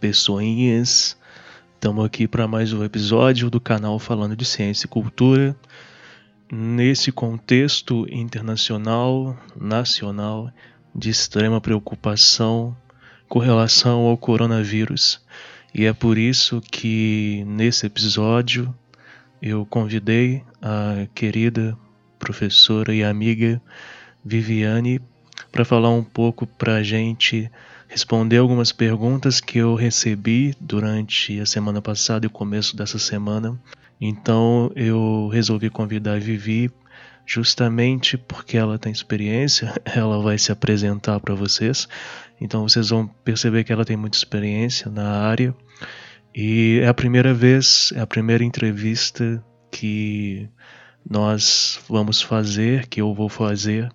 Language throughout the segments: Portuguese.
pessoinhas, estamos aqui para mais um episódio do canal falando de ciência e cultura. Nesse contexto internacional, nacional, de extrema preocupação com relação ao coronavírus. E é por isso que nesse episódio eu convidei a querida professora e amiga Viviane para falar um pouco para a gente responder algumas perguntas que eu recebi durante a semana passada e o começo dessa semana. Então eu resolvi convidar a Vivi justamente porque ela tem experiência, ela vai se apresentar para vocês. Então vocês vão perceber que ela tem muita experiência na área. E é a primeira vez, é a primeira entrevista que nós vamos fazer, que eu vou fazer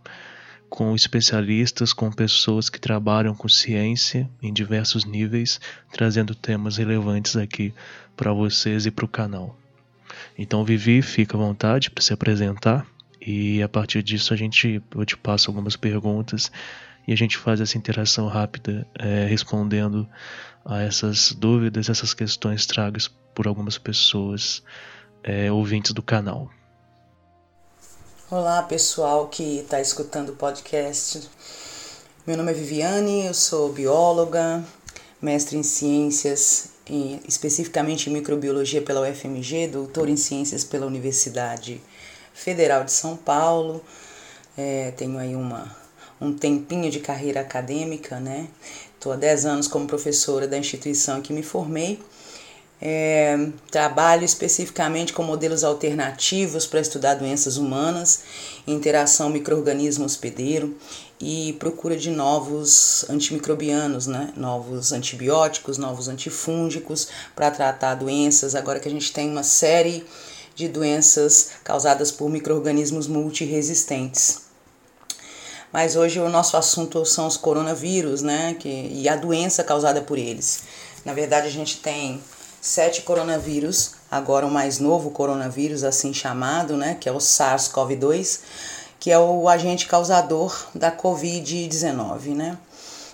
com especialistas, com pessoas que trabalham com ciência em diversos níveis, trazendo temas relevantes aqui para vocês e para o canal. Então, Vivi, fica à vontade para se apresentar e a partir disso a gente eu te passo algumas perguntas e a gente faz essa interação rápida é, respondendo a essas dúvidas, essas questões tragas por algumas pessoas é, ouvintes do canal. Olá pessoal que está escutando o podcast. Meu nome é Viviane, eu sou bióloga, mestre em ciências, em, especificamente em microbiologia pela UFMG, doutor em ciências pela Universidade Federal de São Paulo. É, tenho aí uma, um tempinho de carreira acadêmica, né? Estou há 10 anos como professora da instituição que me formei é, trabalho especificamente com modelos alternativos para estudar doenças humanas, interação microorganismo hospedeiro e procura de novos antimicrobianos, né? novos antibióticos, novos antifúngicos para tratar doenças. Agora que a gente tem uma série de doenças causadas por microorganismos multiresistentes. Mas hoje o nosso assunto são os coronavírus, né? Que, e a doença causada por eles. Na verdade, a gente tem sete coronavírus, agora o mais novo coronavírus, assim chamado, né, que é o SARS-CoV-2, que é o agente causador da Covid-19, né?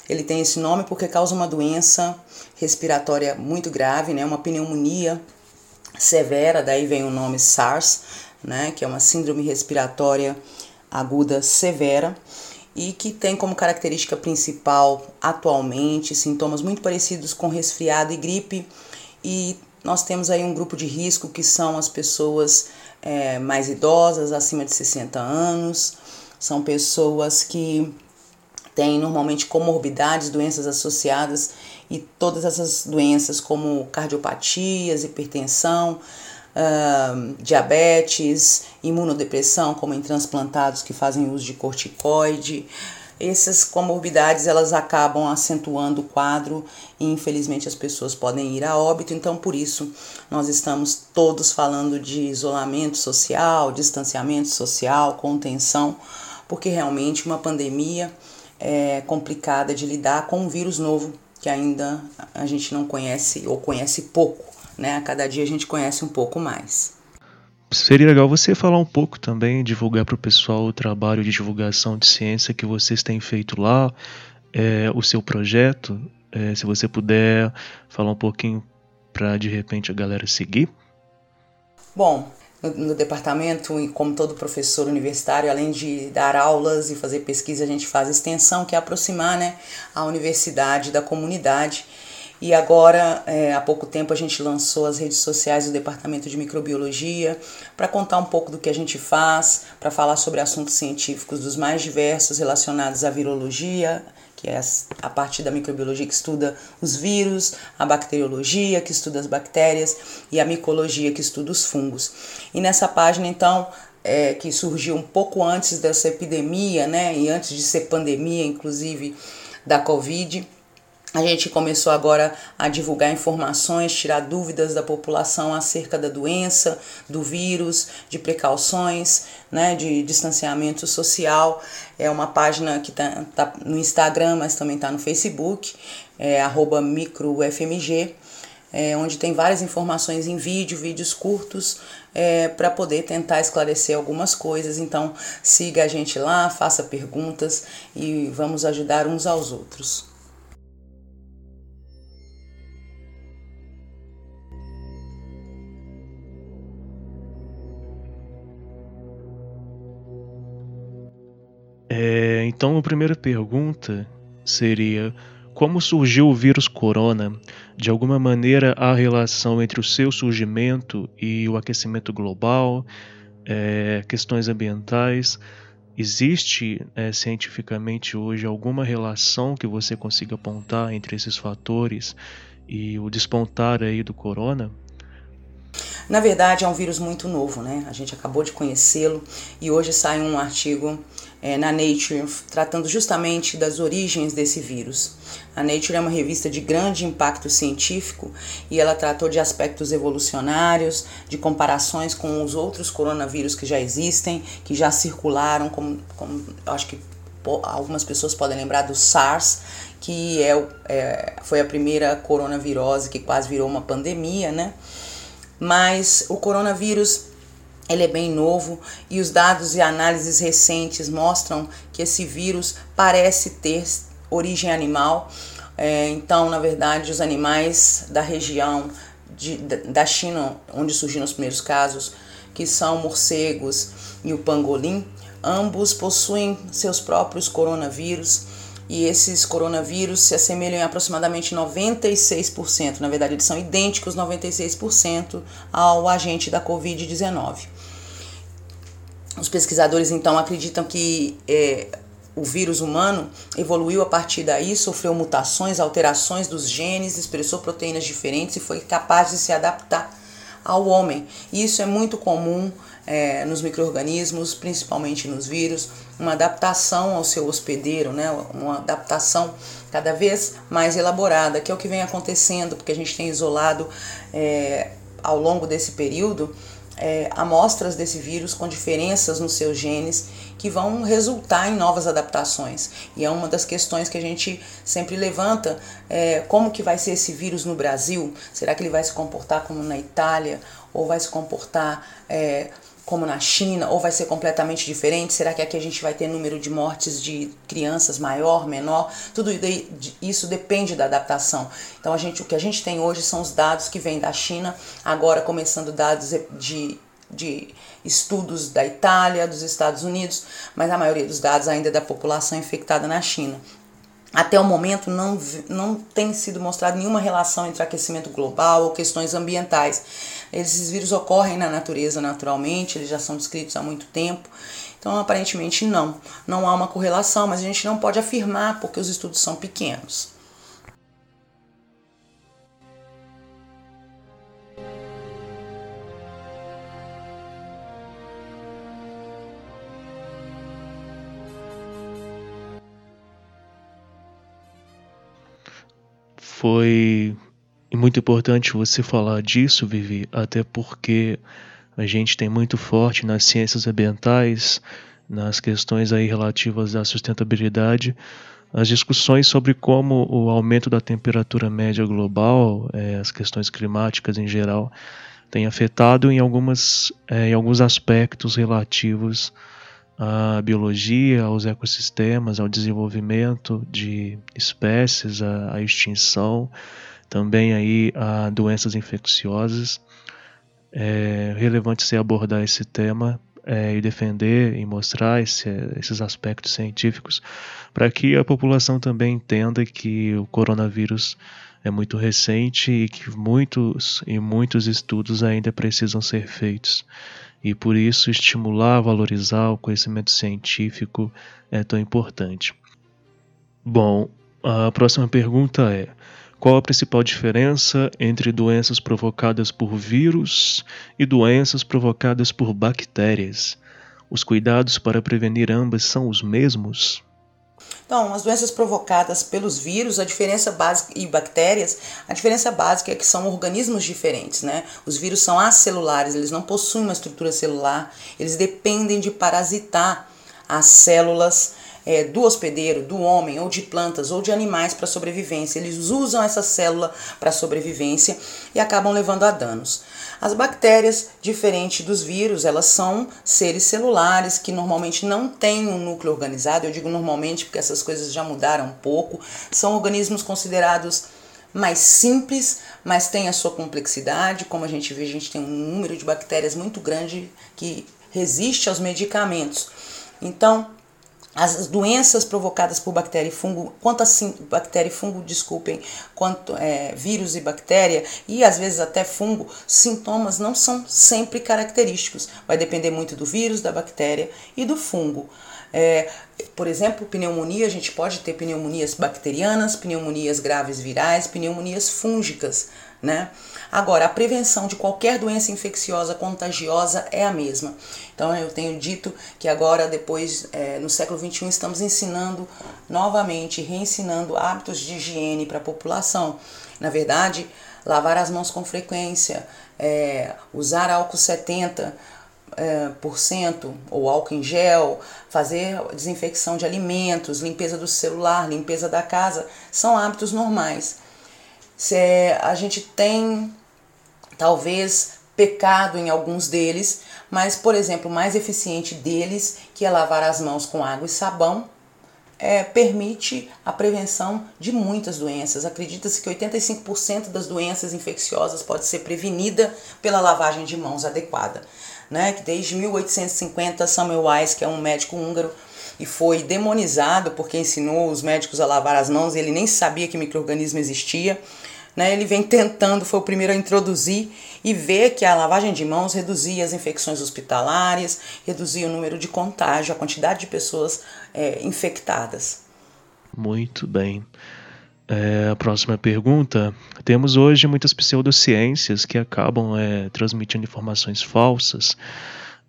Ele tem esse nome porque causa uma doença respiratória muito grave, né, uma pneumonia severa, daí vem o nome SARS, né, que é uma síndrome respiratória aguda severa e que tem como característica principal atualmente sintomas muito parecidos com resfriado e gripe, e nós temos aí um grupo de risco que são as pessoas é, mais idosas, acima de 60 anos, são pessoas que têm normalmente comorbidades, doenças associadas e todas essas doenças como cardiopatias, hipertensão, uh, diabetes, imunodepressão, como em transplantados que fazem uso de corticoide, essas comorbidades elas acabam acentuando o quadro e infelizmente as pessoas podem ir a óbito, então por isso nós estamos todos falando de isolamento social, distanciamento social, contenção, porque realmente uma pandemia é complicada de lidar com um vírus novo que ainda a gente não conhece ou conhece pouco, né? A cada dia a gente conhece um pouco mais. Seria legal você falar um pouco também, divulgar para o pessoal o trabalho de divulgação de ciência que vocês têm feito lá, é, o seu projeto. É, se você puder falar um pouquinho para de repente a galera seguir. Bom, no, no, departamento, e como todo professor universitário, além de dar aulas e fazer pesquisa, a gente faz extensão, que é aproximar né, a universidade da comunidade. E agora, é, há pouco tempo, a gente lançou as redes sociais do Departamento de Microbiologia para contar um pouco do que a gente faz, para falar sobre assuntos científicos dos mais diversos relacionados à virologia, que é a parte da microbiologia que estuda os vírus, a bacteriologia, que estuda as bactérias, e a micologia, que estuda os fungos. E nessa página, então, é, que surgiu um pouco antes dessa epidemia, né, e antes de ser pandemia, inclusive, da Covid, A gente começou agora a divulgar informações, tirar dúvidas da população acerca da doença, do vírus, de precauções, né, de distanciamento social. É uma página que está tá no Instagram, mas também está no Facebook, é microfmg, é, onde tem várias informações em vídeo, vídeos curtos, é, para poder tentar esclarecer algumas coisas. Então siga a gente lá, faça perguntas e vamos ajudar uns aos outros. É, então, a primeira pergunta seria: como surgiu o vírus corona? De alguma maneira, há relação entre o seu surgimento e o aquecimento global, é, questões ambientais? Existe é, cientificamente hoje alguma relação que você consiga apontar entre esses fatores e o despontar aí do corona? Na verdade, é um vírus muito novo, né? A gente acabou de conhecê-lo e hoje sai um artigo é, na Nature tratando justamente das origens desse vírus. A Nature é uma revista de grande impacto científico e ela tratou de aspectos evolucionários, de comparações com os outros coronavírus que já existem, que já circularam, como, como acho que algumas pessoas podem lembrar do SARS, que é, é, foi a primeira coronavirose que quase virou uma pandemia, né? mas o coronavírus ele é bem novo e os dados e análises recentes mostram que esse vírus parece ter origem animal. É, então, na verdade, os animais da região de, da China, onde surgiram os primeiros casos, que são morcegos e o pangolim, ambos possuem seus próprios coronavírus e esses coronavírus se assemelham em aproximadamente 96%, na verdade eles são idênticos 96% ao agente da Covid-19. Os pesquisadores então acreditam que é, o vírus humano evoluiu a partir daí, sofreu mutações, alterações dos genes, expressou proteínas diferentes e foi capaz de se adaptar ao homem. E isso é muito comum é, nos micro-organismos, principalmente nos vírus, uma adaptação ao seu hospedeiro, né? uma adaptação cada vez mais elaborada, que é o que vem acontecendo, porque a gente tem isolado é, ao longo desse período é, amostras desse vírus com diferenças nos seus genes que vão resultar em novas adaptações. E é uma das questões que a gente sempre levanta: é, como que vai ser esse vírus no Brasil? Será que ele vai se comportar como na Itália? Ou vai se comportar é, como na China, ou vai ser completamente diferente? Será que aqui a gente vai ter número de mortes de crianças maior, menor? Tudo isso depende da adaptação. Então a gente, o que a gente tem hoje são os dados que vêm da China, agora começando dados de, de estudos da Itália, dos Estados Unidos, mas a maioria dos dados ainda é da população infectada na China. Até o momento não, não tem sido mostrada nenhuma relação entre aquecimento global ou questões ambientais. Esses vírus ocorrem na natureza naturalmente, eles já são descritos há muito tempo. Então, aparentemente, não. Não há uma correlação, mas a gente não pode afirmar porque os estudos são pequenos. Foi muito importante você falar disso, Vivi, até porque a gente tem muito forte nas ciências ambientais, nas questões aí relativas à sustentabilidade, as discussões sobre como o aumento da temperatura média global, é, as questões climáticas em geral, tem afetado em, algumas, é, em alguns aspectos relativos à biologia, aos ecossistemas, ao desenvolvimento de espécies, à, à extinção, também aí a doenças infecciosas. É relevante se abordar esse tema é, e defender e mostrar esse, esses aspectos científicos para que a população também entenda que o coronavírus é muito recente e que muitos e muitos estudos ainda precisam ser feitos e por isso estimular, valorizar o conhecimento científico é tão importante. Bom, a próxima pergunta é: qual a principal diferença entre doenças provocadas por vírus e doenças provocadas por bactérias? Os cuidados para prevenir ambas são os mesmos? Então, as doenças provocadas pelos vírus, a diferença básica e bactérias, a diferença básica é que são organismos diferentes, né? Os vírus são acelulares, eles não possuem uma estrutura celular, eles dependem de parasitar as células é, do hospedeiro, do homem, ou de plantas, ou de animais para sobrevivência. Eles usam essa célula para sobrevivência e acabam levando a danos. As bactérias, diferente dos vírus, elas são seres celulares que normalmente não têm um núcleo organizado. Eu digo normalmente porque essas coisas já mudaram um pouco. São organismos considerados mais simples, mas têm a sua complexidade. Como a gente vê, a gente tem um número de bactérias muito grande que resiste aos medicamentos. Então, as doenças provocadas por bactéria e fungo, quanto assim bactéria e fungo, desculpem, quanto é, vírus e bactéria e às vezes até fungo, sintomas não são sempre característicos. Vai depender muito do vírus, da bactéria e do fungo. É, por exemplo, pneumonia, a gente pode ter pneumonias bacterianas, pneumonias graves virais, pneumonias fúngicas, né? Agora, a prevenção de qualquer doença infecciosa contagiosa é a mesma. Então, eu tenho dito que agora, depois, é, no século XXI, estamos ensinando novamente, reensinando hábitos de higiene para a população. Na verdade, lavar as mãos com frequência, é, usar álcool 70%, é, por cento, ou álcool em gel, fazer desinfecção de alimentos, limpeza do celular, limpeza da casa, são hábitos normais. Se a gente tem talvez pecado em alguns deles, mas, por exemplo, o mais eficiente deles, que é lavar as mãos com água e sabão, é, permite a prevenção de muitas doenças. Acredita-se que 85% das doenças infecciosas pode ser prevenida pela lavagem de mãos adequada. Né? Que desde 1850, Samuel Weiss, que é um médico húngaro, e foi demonizado porque ensinou os médicos a lavar as mãos ele nem sabia que microorganismo existia né, ele vem tentando, foi o primeiro a introduzir e ver que a lavagem de mãos reduzia as infecções hospitalares, reduzia o número de contágio, a quantidade de pessoas é, infectadas. Muito bem. É, a próxima pergunta. Temos hoje muitas pseudociências que acabam é, transmitindo informações falsas,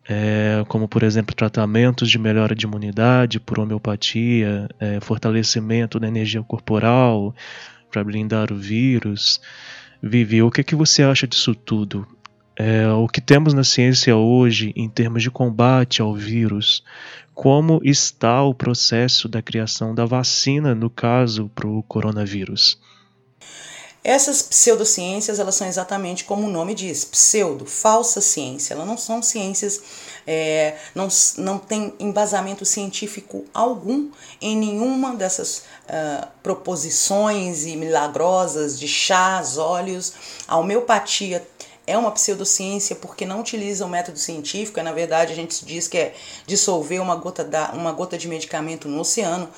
é, como, por exemplo, tratamentos de melhora de imunidade por homeopatia, é, fortalecimento da energia corporal, para blindar o vírus. Vivi, o que, é que você acha disso tudo? É, o que temos na ciência hoje em termos de combate ao vírus? Como está o processo da criação da vacina, no caso, para o coronavírus? Essas pseudociências, elas são exatamente como o nome diz, pseudo, falsa ciência. Elas não são ciências, é, não, não tem embasamento científico algum em nenhuma dessas uh, proposições e milagrosas de chás, óleos. A homeopatia é uma pseudociência porque não utiliza o método científico, é, na verdade a gente diz que é dissolver uma gota, da, uma gota de medicamento no oceano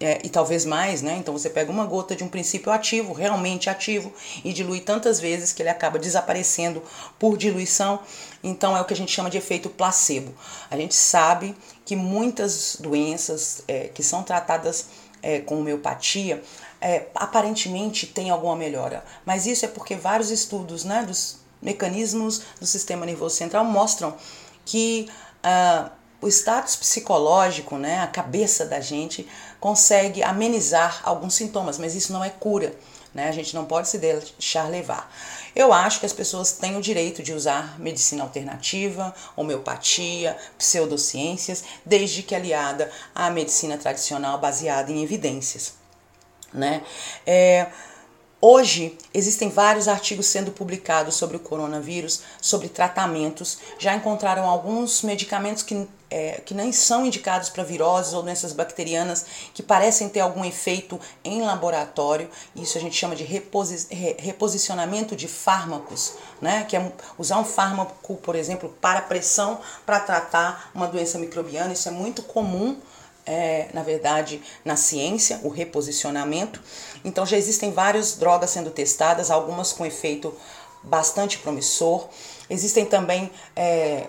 é, e talvez mais, né? Então você pega uma gota de um princípio ativo, realmente ativo, e dilui tantas vezes que ele acaba desaparecendo por diluição. Então é o que a gente chama de efeito placebo. A gente sabe que muitas doenças é, que são tratadas é, com homeopatia é, aparentemente tem alguma melhora, mas isso é porque vários estudos né, dos mecanismos do sistema nervoso central mostram que uh, o status psicológico, né, a cabeça da gente, consegue amenizar alguns sintomas, mas isso não é cura. Né? A gente não pode se deixar levar. Eu acho que as pessoas têm o direito de usar medicina alternativa, homeopatia, pseudociências, desde que aliada à medicina tradicional baseada em evidências. Né? É, Hoje existem vários artigos sendo publicados sobre o coronavírus, sobre tratamentos. Já encontraram alguns medicamentos que, é, que nem são indicados para viroses ou doenças bacterianas, que parecem ter algum efeito em laboratório. Isso a gente chama de reposi reposicionamento de fármacos, né? que é usar um fármaco, por exemplo, para pressão para tratar uma doença microbiana. Isso é muito comum é, na verdade, na ciência, o reposicionamento. Então já existem várias drogas sendo testadas, algumas com efeito bastante promissor. Existem também é,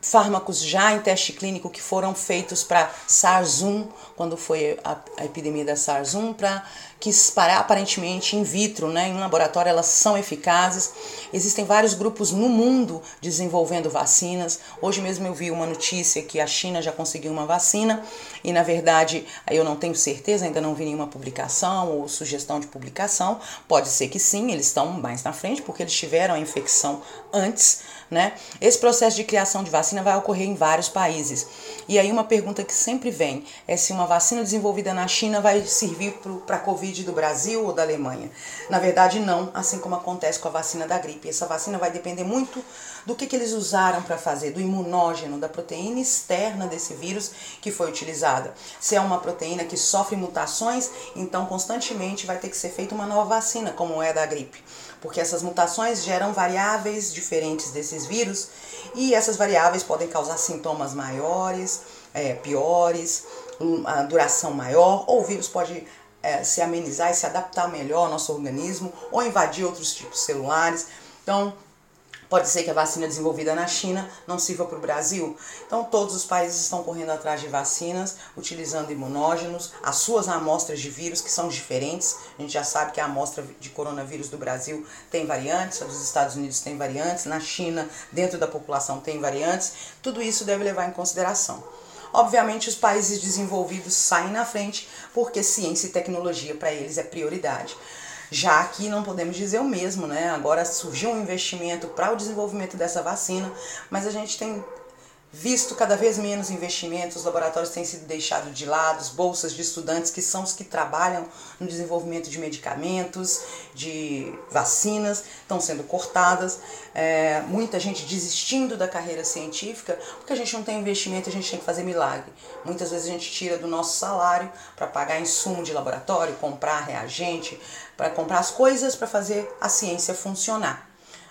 fármacos já em teste clínico que foram feitos para SARS-1, quando foi a, a epidemia da SARS-1, para que aparentemente in vitro, né, em laboratório, elas são eficazes. Existem vários grupos no mundo desenvolvendo vacinas. Hoje mesmo eu vi uma notícia que a China já conseguiu uma vacina e, na verdade, eu não tenho certeza, ainda não vi nenhuma publicação ou sugestão de publicação. Pode ser que sim, eles estão mais na frente porque eles tiveram a infecção antes, né? Esse processo de criação de vacina vai ocorrer em vários países. E aí uma pergunta que sempre vem é se uma vacina desenvolvida na China vai servir para a Covid do Brasil ou da Alemanha. Na verdade, não, assim como acontece com a vacina da gripe. Essa vacina vai depender muito do que, que eles usaram para fazer, do imunógeno, da proteína externa desse vírus que foi utilizada. Se é uma proteína que sofre mutações, então constantemente vai ter que ser feita uma nova vacina, como é da gripe porque essas mutações geram variáveis diferentes desses vírus e essas variáveis podem causar sintomas maiores, é, piores, uma duração maior, ou o vírus pode é, se amenizar e se adaptar melhor ao nosso organismo, ou invadir outros tipos celulares. Então, Pode ser que a vacina desenvolvida na China não sirva para o Brasil. Então, todos os países estão correndo atrás de vacinas, utilizando imunógenos, as suas amostras de vírus, que são diferentes. A gente já sabe que a amostra de coronavírus do Brasil tem variantes, a dos Estados Unidos tem variantes, na China, dentro da população, tem variantes. Tudo isso deve levar em consideração. Obviamente, os países desenvolvidos saem na frente porque ciência e tecnologia para eles é prioridade. Já aqui não podemos dizer o mesmo, né? Agora surgiu um investimento para o desenvolvimento dessa vacina, mas a gente tem visto cada vez menos investimentos, os laboratórios têm sido deixados de lado, as bolsas de estudantes que são os que trabalham no desenvolvimento de medicamentos, de vacinas, estão sendo cortadas, é, muita gente desistindo da carreira científica, porque a gente não tem investimento, a gente tem que fazer milagre. Muitas vezes a gente tira do nosso salário para pagar insumo de laboratório, comprar reagente, para comprar as coisas para fazer a ciência funcionar.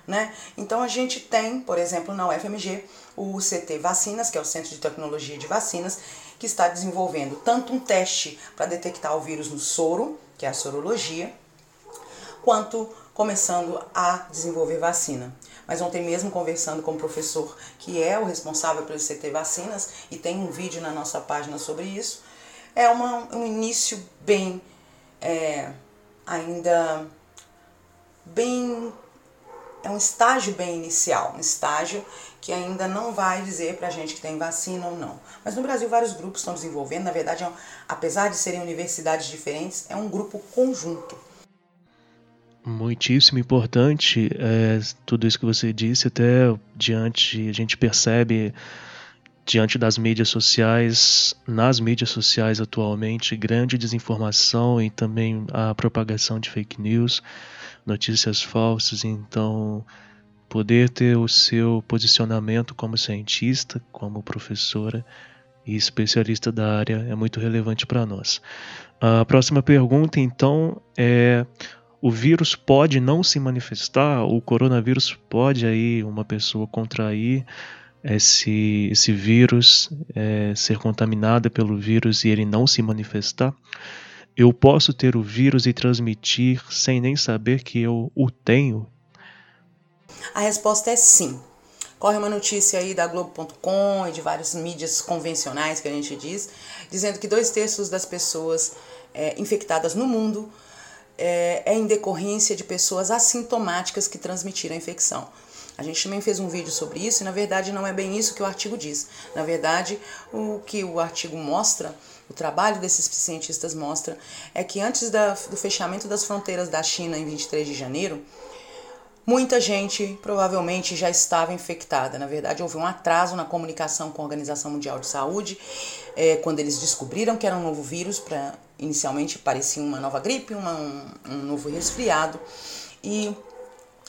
Né? Então a gente tem, por exemplo, na UFMG, o CT Vacinas, que é o Centro de Tecnologia de Vacinas, que está desenvolvendo tanto um teste para detectar o vírus no soro, que é a sorologia, quanto começando a desenvolver vacina. Mas ontem mesmo conversando com o professor que é o responsável pelo CT Vacinas, e tem um vídeo na nossa página sobre isso, é uma, um início bem, é, ainda bem é um estágio bem inicial, um estágio que ainda não vai dizer para a gente que tem vacina ou não. Mas no Brasil vários grupos estão desenvolvendo, na verdade, é apesar de serem universidades diferentes, é um grupo conjunto. Muitíssimo importante é, tudo isso que você disse, até diante, a gente percebe diante das mídias sociais, nas mídias sociais atualmente, grande desinformação e também a propagação de fake news notícias falsas, então poder ter o seu posicionamento como cientista, como professora e especialista da área é muito relevante para nós. A próxima pergunta, então, é: o vírus pode não se manifestar? O coronavírus pode aí uma pessoa contrair esse, esse vírus, é, ser contaminada pelo vírus e ele não se manifestar? Eu posso ter o vírus e transmitir sem nem saber que eu o tenho? A resposta é sim. Corre uma notícia aí da Globo.com e de várias mídias convencionais que a gente diz, dizendo que dois terços das pessoas é, infectadas no mundo é, é em decorrência de pessoas assintomáticas que transmitiram a infecção. A gente também fez um vídeo sobre isso e na verdade não é bem isso que o artigo diz. Na verdade, o que o artigo mostra o trabalho desses cientistas mostra é que antes da, do fechamento das fronteiras da China em 23 de janeiro, muita gente provavelmente já estava infectada. Na verdade, houve um atraso na comunicação com a Organização Mundial de Saúde é, quando eles descobriram que era um novo vírus. Para inicialmente parecia uma nova gripe, uma, um, um novo resfriado e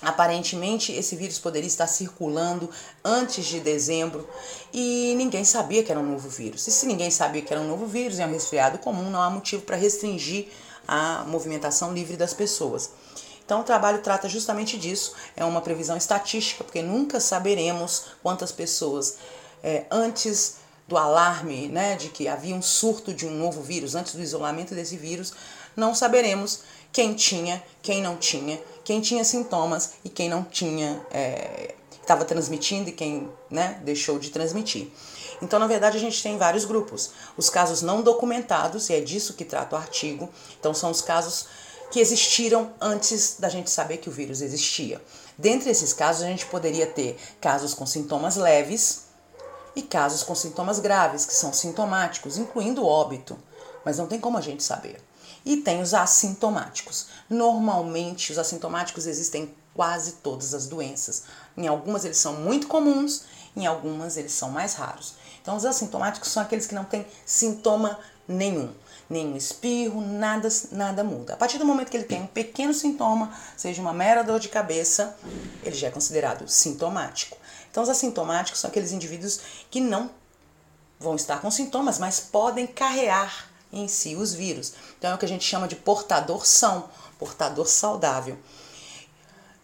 Aparentemente, esse vírus poderia estar circulando antes de dezembro e ninguém sabia que era um novo vírus. E se ninguém sabia que era um novo vírus, é um resfriado comum, não há motivo para restringir a movimentação livre das pessoas. Então, o trabalho trata justamente disso, é uma previsão estatística, porque nunca saberemos quantas pessoas é, antes do alarme né, de que havia um surto de um novo vírus, antes do isolamento desse vírus, não saberemos quem tinha, quem não tinha, quem tinha sintomas e quem não tinha, é, estava transmitindo e quem né, deixou de transmitir. Então, na verdade, a gente tem vários grupos. Os casos não documentados, e é disso que trata o artigo. Então, são os casos que existiram antes da gente saber que o vírus existia. Dentre esses casos, a gente poderia ter casos com sintomas leves e casos com sintomas graves, que são sintomáticos, incluindo óbito, mas não tem como a gente saber. E tem os assintomáticos. Normalmente, os assintomáticos existem em quase todas as doenças. Em algumas eles são muito comuns, em algumas eles são mais raros. Então, os assintomáticos são aqueles que não têm sintoma nenhum, nenhum espirro, nada, nada muda. A partir do momento que ele tem um pequeno sintoma, seja uma mera dor de cabeça, ele já é considerado sintomático. Então, os assintomáticos são aqueles indivíduos que não vão estar com sintomas, mas podem carrear em si os vírus. Então, é o que a gente chama de portador são, portador saudável.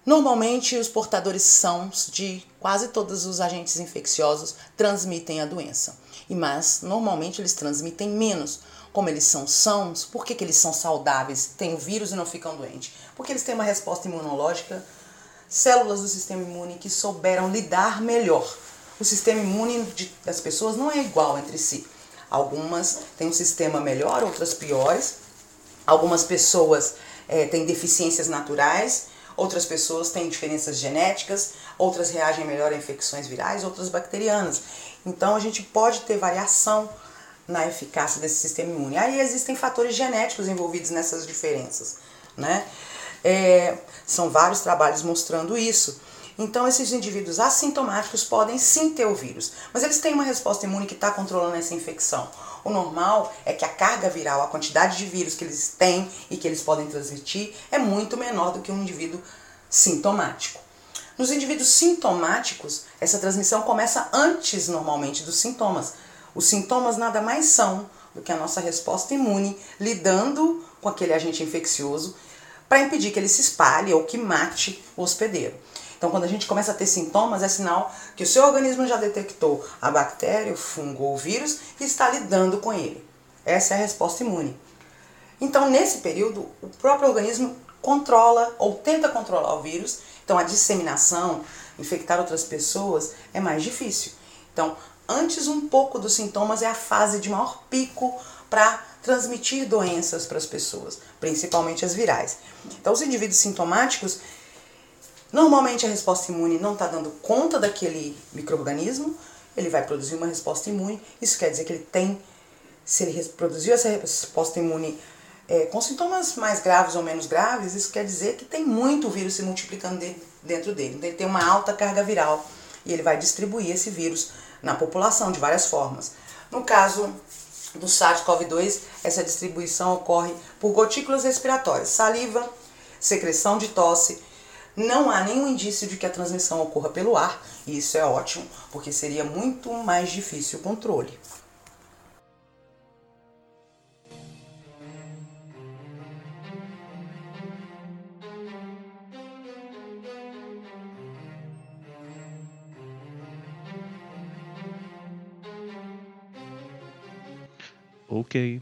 Normalmente, os portadores sãos de quase todos os agentes infecciosos transmitem a doença. E mas normalmente eles transmitem menos. Como eles são sãos, por que, que eles são saudáveis, têm o vírus e não ficam doentes? Porque eles têm uma resposta imunológica, células do sistema imune que souberam lidar melhor. O sistema imune de, das pessoas não é igual entre si. Algumas têm um sistema melhor, outras piores. Algumas pessoas é, têm deficiências naturais outras pessoas têm diferenças genéticas, outras reagem melhor a infecções virais, outras bacterianas. Então a gente pode ter variação na eficácia desse sistema imune. Aí existem fatores genéticos envolvidos nessas diferenças, né? É, são vários trabalhos mostrando isso. Então, esses indivíduos assintomáticos podem sim ter o vírus, mas eles têm uma resposta imune que está controlando essa infecção. O normal é que a carga viral, a quantidade de vírus que eles têm e que eles podem transmitir é muito menor do que um indivíduo sintomático. Nos indivíduos sintomáticos, essa transmissão começa antes normalmente dos sintomas. Os sintomas nada mais são do que a nossa resposta imune lidando com aquele agente infeccioso para impedir que ele se espalhe ou que mate o hospedeiro. Então, quando a gente começa a ter sintomas, é sinal que o seu organismo já detectou a bactéria, o fungo ou o vírus e está lidando com ele. Essa é a resposta imune. Então, nesse período, o próprio organismo controla ou tenta controlar o vírus. Então, a disseminação, infectar outras pessoas é mais difícil. Então, antes um pouco dos sintomas é a fase de maior pico para transmitir doenças para as pessoas, principalmente as virais. Então, os indivíduos sintomáticos Normalmente a resposta imune não está dando conta daquele microorganismo, ele vai produzir uma resposta imune. Isso quer dizer que ele tem, se ele produziu essa resposta imune é, com sintomas mais graves ou menos graves, isso quer dizer que tem muito vírus se multiplicando de, dentro dele. Então ele tem uma alta carga viral e ele vai distribuir esse vírus na população de várias formas. No caso do SARS-CoV-2, essa distribuição ocorre por gotículas respiratórias, saliva, secreção de tosse não há nenhum indício de que a transmissão ocorra pelo ar, e isso é ótimo, porque seria muito mais difícil o controle. Ok.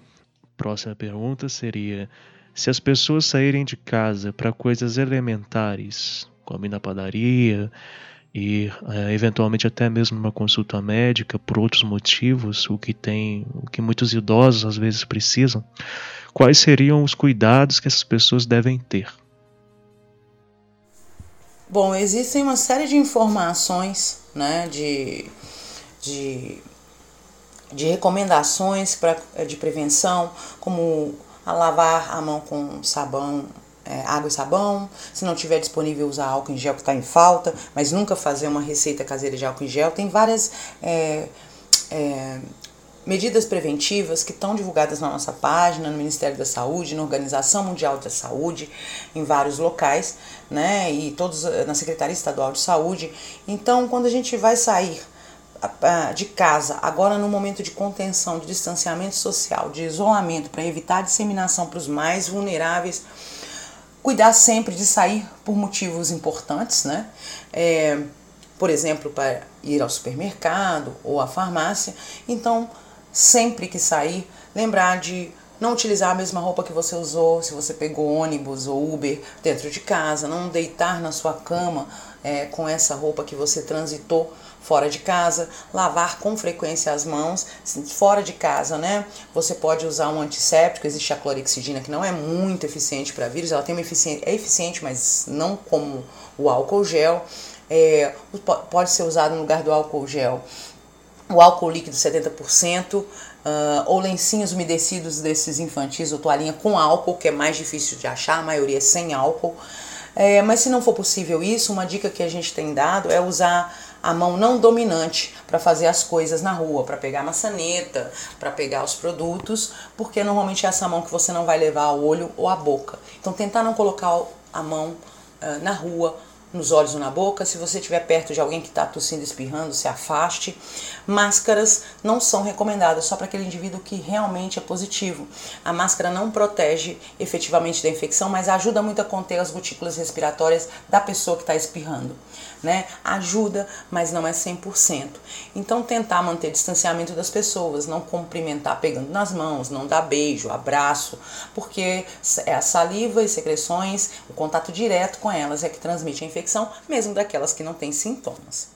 Próxima pergunta seria: se as pessoas saírem de casa para coisas elementares, como ir na padaria e é, eventualmente até mesmo uma consulta médica por outros motivos, o que tem, o que muitos idosos às vezes precisam, quais seriam os cuidados que essas pessoas devem ter? Bom, existem uma série de informações, né, de, de, de recomendações pra, de prevenção, como a lavar a mão com sabão, é, água e sabão. Se não tiver disponível, usar álcool em gel que está em falta, mas nunca fazer uma receita caseira de álcool em gel. Tem várias é, é, medidas preventivas que estão divulgadas na nossa página, no Ministério da Saúde, na Organização Mundial da Saúde, em vários locais, né? E todos na Secretaria Estadual de Saúde. Então, quando a gente vai sair de casa, agora no momento de contenção, de distanciamento social, de isolamento, para evitar a disseminação para os mais vulneráveis, cuidar sempre de sair por motivos importantes, né? É, por exemplo, para ir ao supermercado ou à farmácia. Então, sempre que sair, lembrar de não utilizar a mesma roupa que você usou se você pegou ônibus ou Uber dentro de casa, não deitar na sua cama é, com essa roupa que você transitou fora de casa, lavar com frequência as mãos, fora de casa, né? Você pode usar um antisséptico, existe a clorexidina que não é muito eficiente para vírus, ela tem uma eficiência, é eficiente, mas não como o álcool gel. É, pode ser usado no lugar do álcool gel o álcool líquido 70%, uh, ah, ou lencinhos umedecidos desses infantis ou toalhinha com álcool, que é mais difícil de achar, a maioria é sem álcool. É, mas se não for possível isso, uma dica que a gente tem dado é usar a mão não dominante para fazer as coisas na rua, para pegar a maçaneta, para pegar os produtos, porque normalmente é essa mão que você não vai levar ao olho ou à boca. Então tentar não colocar a mão uh, na rua nos olhos ou na boca. Se você estiver perto de alguém que está tossindo, espirrando, se afaste. Máscaras não são recomendadas só para aquele indivíduo que realmente é positivo. A máscara não protege efetivamente da infecção, mas ajuda muito a conter as gotículas respiratórias da pessoa que está espirrando né? Ajuda, mas não é 100%. Então tentar manter distanciamento das pessoas, não cumprimentar pegando nas mãos, não dar beijo, abraço, porque é a saliva e secreções, o contato direto com elas é que transmite a infecção, mesmo daquelas que não têm sintomas.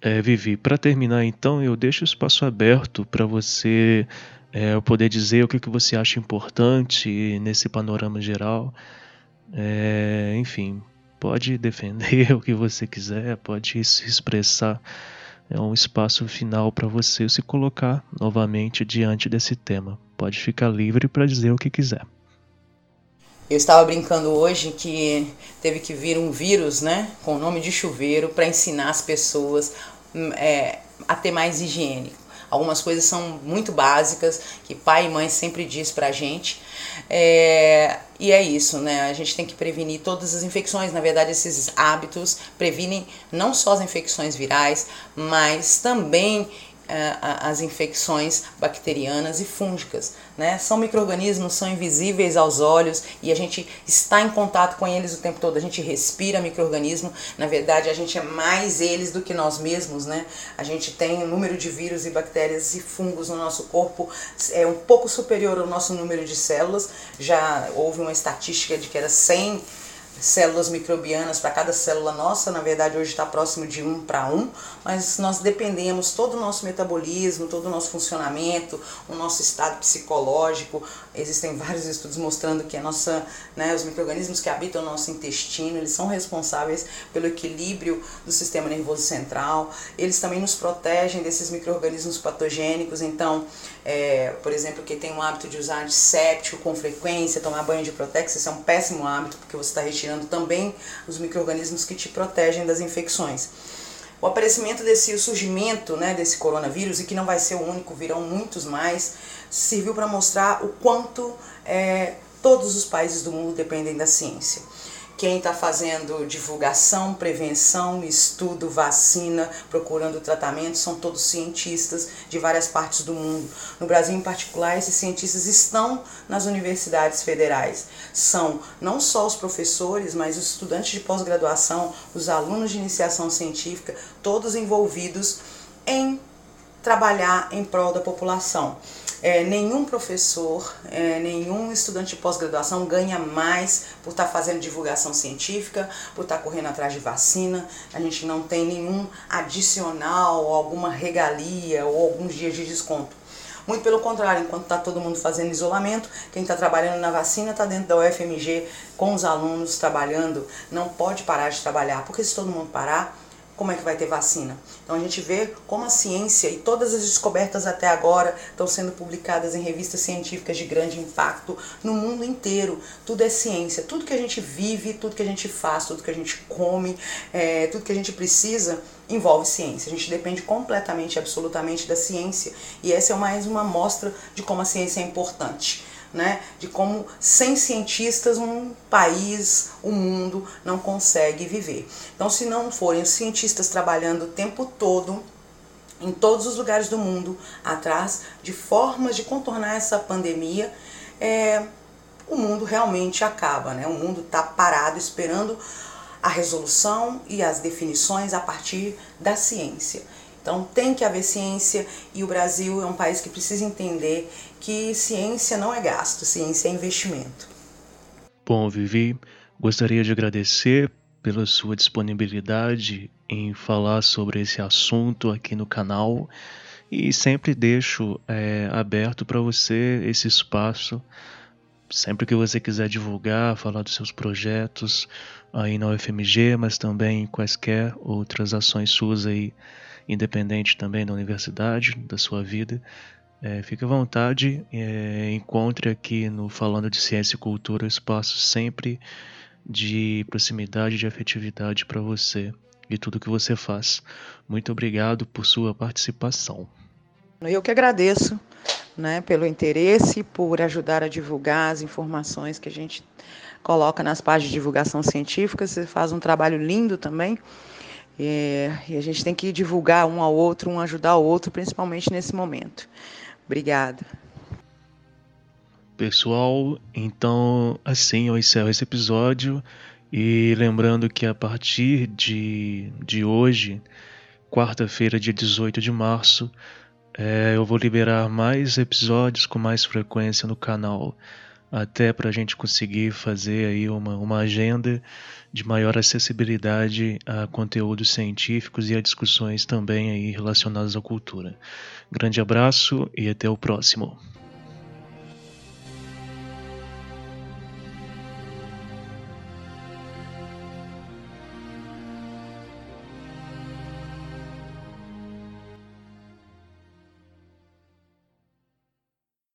É, Vivi, para terminar então, eu deixo o espaço aberto para você é, poder dizer o que, que você acha importante nesse panorama geral. É, enfim, pode defender o que você quiser, pode se expressar. É um espaço final para você se colocar novamente diante desse tema. Pode ficar livre para dizer o que quiser. Eu estava brincando hoje que teve que vir um vírus, né, com o nome de chuveiro, para ensinar as pessoas hum, é, a ter mais higiene. Algumas coisas são muito básicas que pai e mãe sempre diz pra gente. É, e é isso, né? A gente tem que prevenir todas as infecções. Na verdade, esses hábitos previnem não só as infecções virais, mas também as infecções bacterianas e fúngicas. Né? São micro-organismos, são invisíveis aos olhos e a gente está em contato com eles o tempo todo. A gente respira micro-organismo, na verdade, a gente é mais eles do que nós mesmos. Né? A gente tem um número de vírus e bactérias e fungos no nosso corpo é um pouco superior ao nosso número de células. Já houve uma estatística de que era 100 células microbianas para cada célula nossa, na verdade hoje está próximo de um para um, mas nós dependemos todo o nosso metabolismo, todo o nosso funcionamento, o nosso estado psicológico. Existem vários estudos mostrando que a nossa, né, os microrganismos que habitam o nosso intestino, eles são responsáveis pelo equilíbrio do sistema nervoso central. Eles também nos protegem desses microrganismos patogênicos. Então, é, por exemplo, quem tem o hábito de usar antisséptico com frequência, tomar banho de protex, isso é um péssimo hábito porque você está retirando também os microrganismos que te protegem das infecções. O aparecimento desse o surgimento né, desse coronavírus, e que não vai ser o único, virão muitos mais, serviu para mostrar o quanto é, todos os países do mundo dependem da ciência. Quem está fazendo divulgação, prevenção, estudo, vacina, procurando tratamento, são todos cientistas de várias partes do mundo. No Brasil, em particular, esses cientistas estão nas universidades federais. São não só os professores, mas os estudantes de pós-graduação, os alunos de iniciação científica, todos envolvidos em trabalhar em prol da população. É, nenhum professor, é, nenhum estudante de pós-graduação ganha mais por estar tá fazendo divulgação científica, por estar tá correndo atrás de vacina. A gente não tem nenhum adicional, alguma regalia ou alguns dias de desconto. Muito pelo contrário, enquanto está todo mundo fazendo isolamento, quem está trabalhando na vacina está dentro da UFMG com os alunos trabalhando, não pode parar de trabalhar, porque se todo mundo parar, como é que vai ter vacina. Então a gente vê como a ciência e todas as descobertas até agora estão sendo publicadas em revistas científicas de grande impacto no mundo inteiro. Tudo é ciência, tudo que a gente vive, tudo que a gente faz, tudo que a gente come, é, tudo que a gente precisa envolve ciência. A gente depende completamente, absolutamente da ciência. E essa é mais uma amostra de como a ciência é importante né, de como sem cientistas um país, o um mundo não consegue viver. Então, se não forem cientistas trabalhando o tempo todo em todos os lugares do mundo atrás de formas de contornar essa pandemia, é, o mundo realmente acaba, né? O mundo está parado esperando a resolução e as definições a partir da ciência. Então tem que haver ciência e o Brasil é um país que precisa entender que ciência não é gasto, ciência é investimento. Bom, Vivi, gostaria de agradecer pela sua disponibilidade em falar sobre esse assunto aqui no canal e sempre deixo é, aberto para você esse espaço. Sempre que você quiser divulgar, falar dos seus projetos aí na UFMG, mas também quaisquer outras ações suas aí, independente também da universidade, da sua vida, é, fique à vontade, é, encontre aqui no Falando de Ciência e Cultura espaço sempre de proximidade, de afetividade para você e tudo que você faz. Muito obrigado por sua participação. Eu que agradeço né, pelo interesse, por ajudar a divulgar as informações que a gente coloca nas páginas de divulgação científica. Você faz um trabalho lindo também. É, e a gente tem que divulgar um ao outro, um ajudar o outro, principalmente nesse momento. Obrigada. Pessoal, então assim eu encerro esse episódio e lembrando que a partir de, de hoje, quarta-feira, dia 18 de março, é, eu vou liberar mais episódios com mais frequência no canal, até para a gente conseguir fazer aí uma, uma agenda de maior acessibilidade a conteúdos científicos e a discussões também aí relacionadas à cultura. Grande abraço e até o próximo.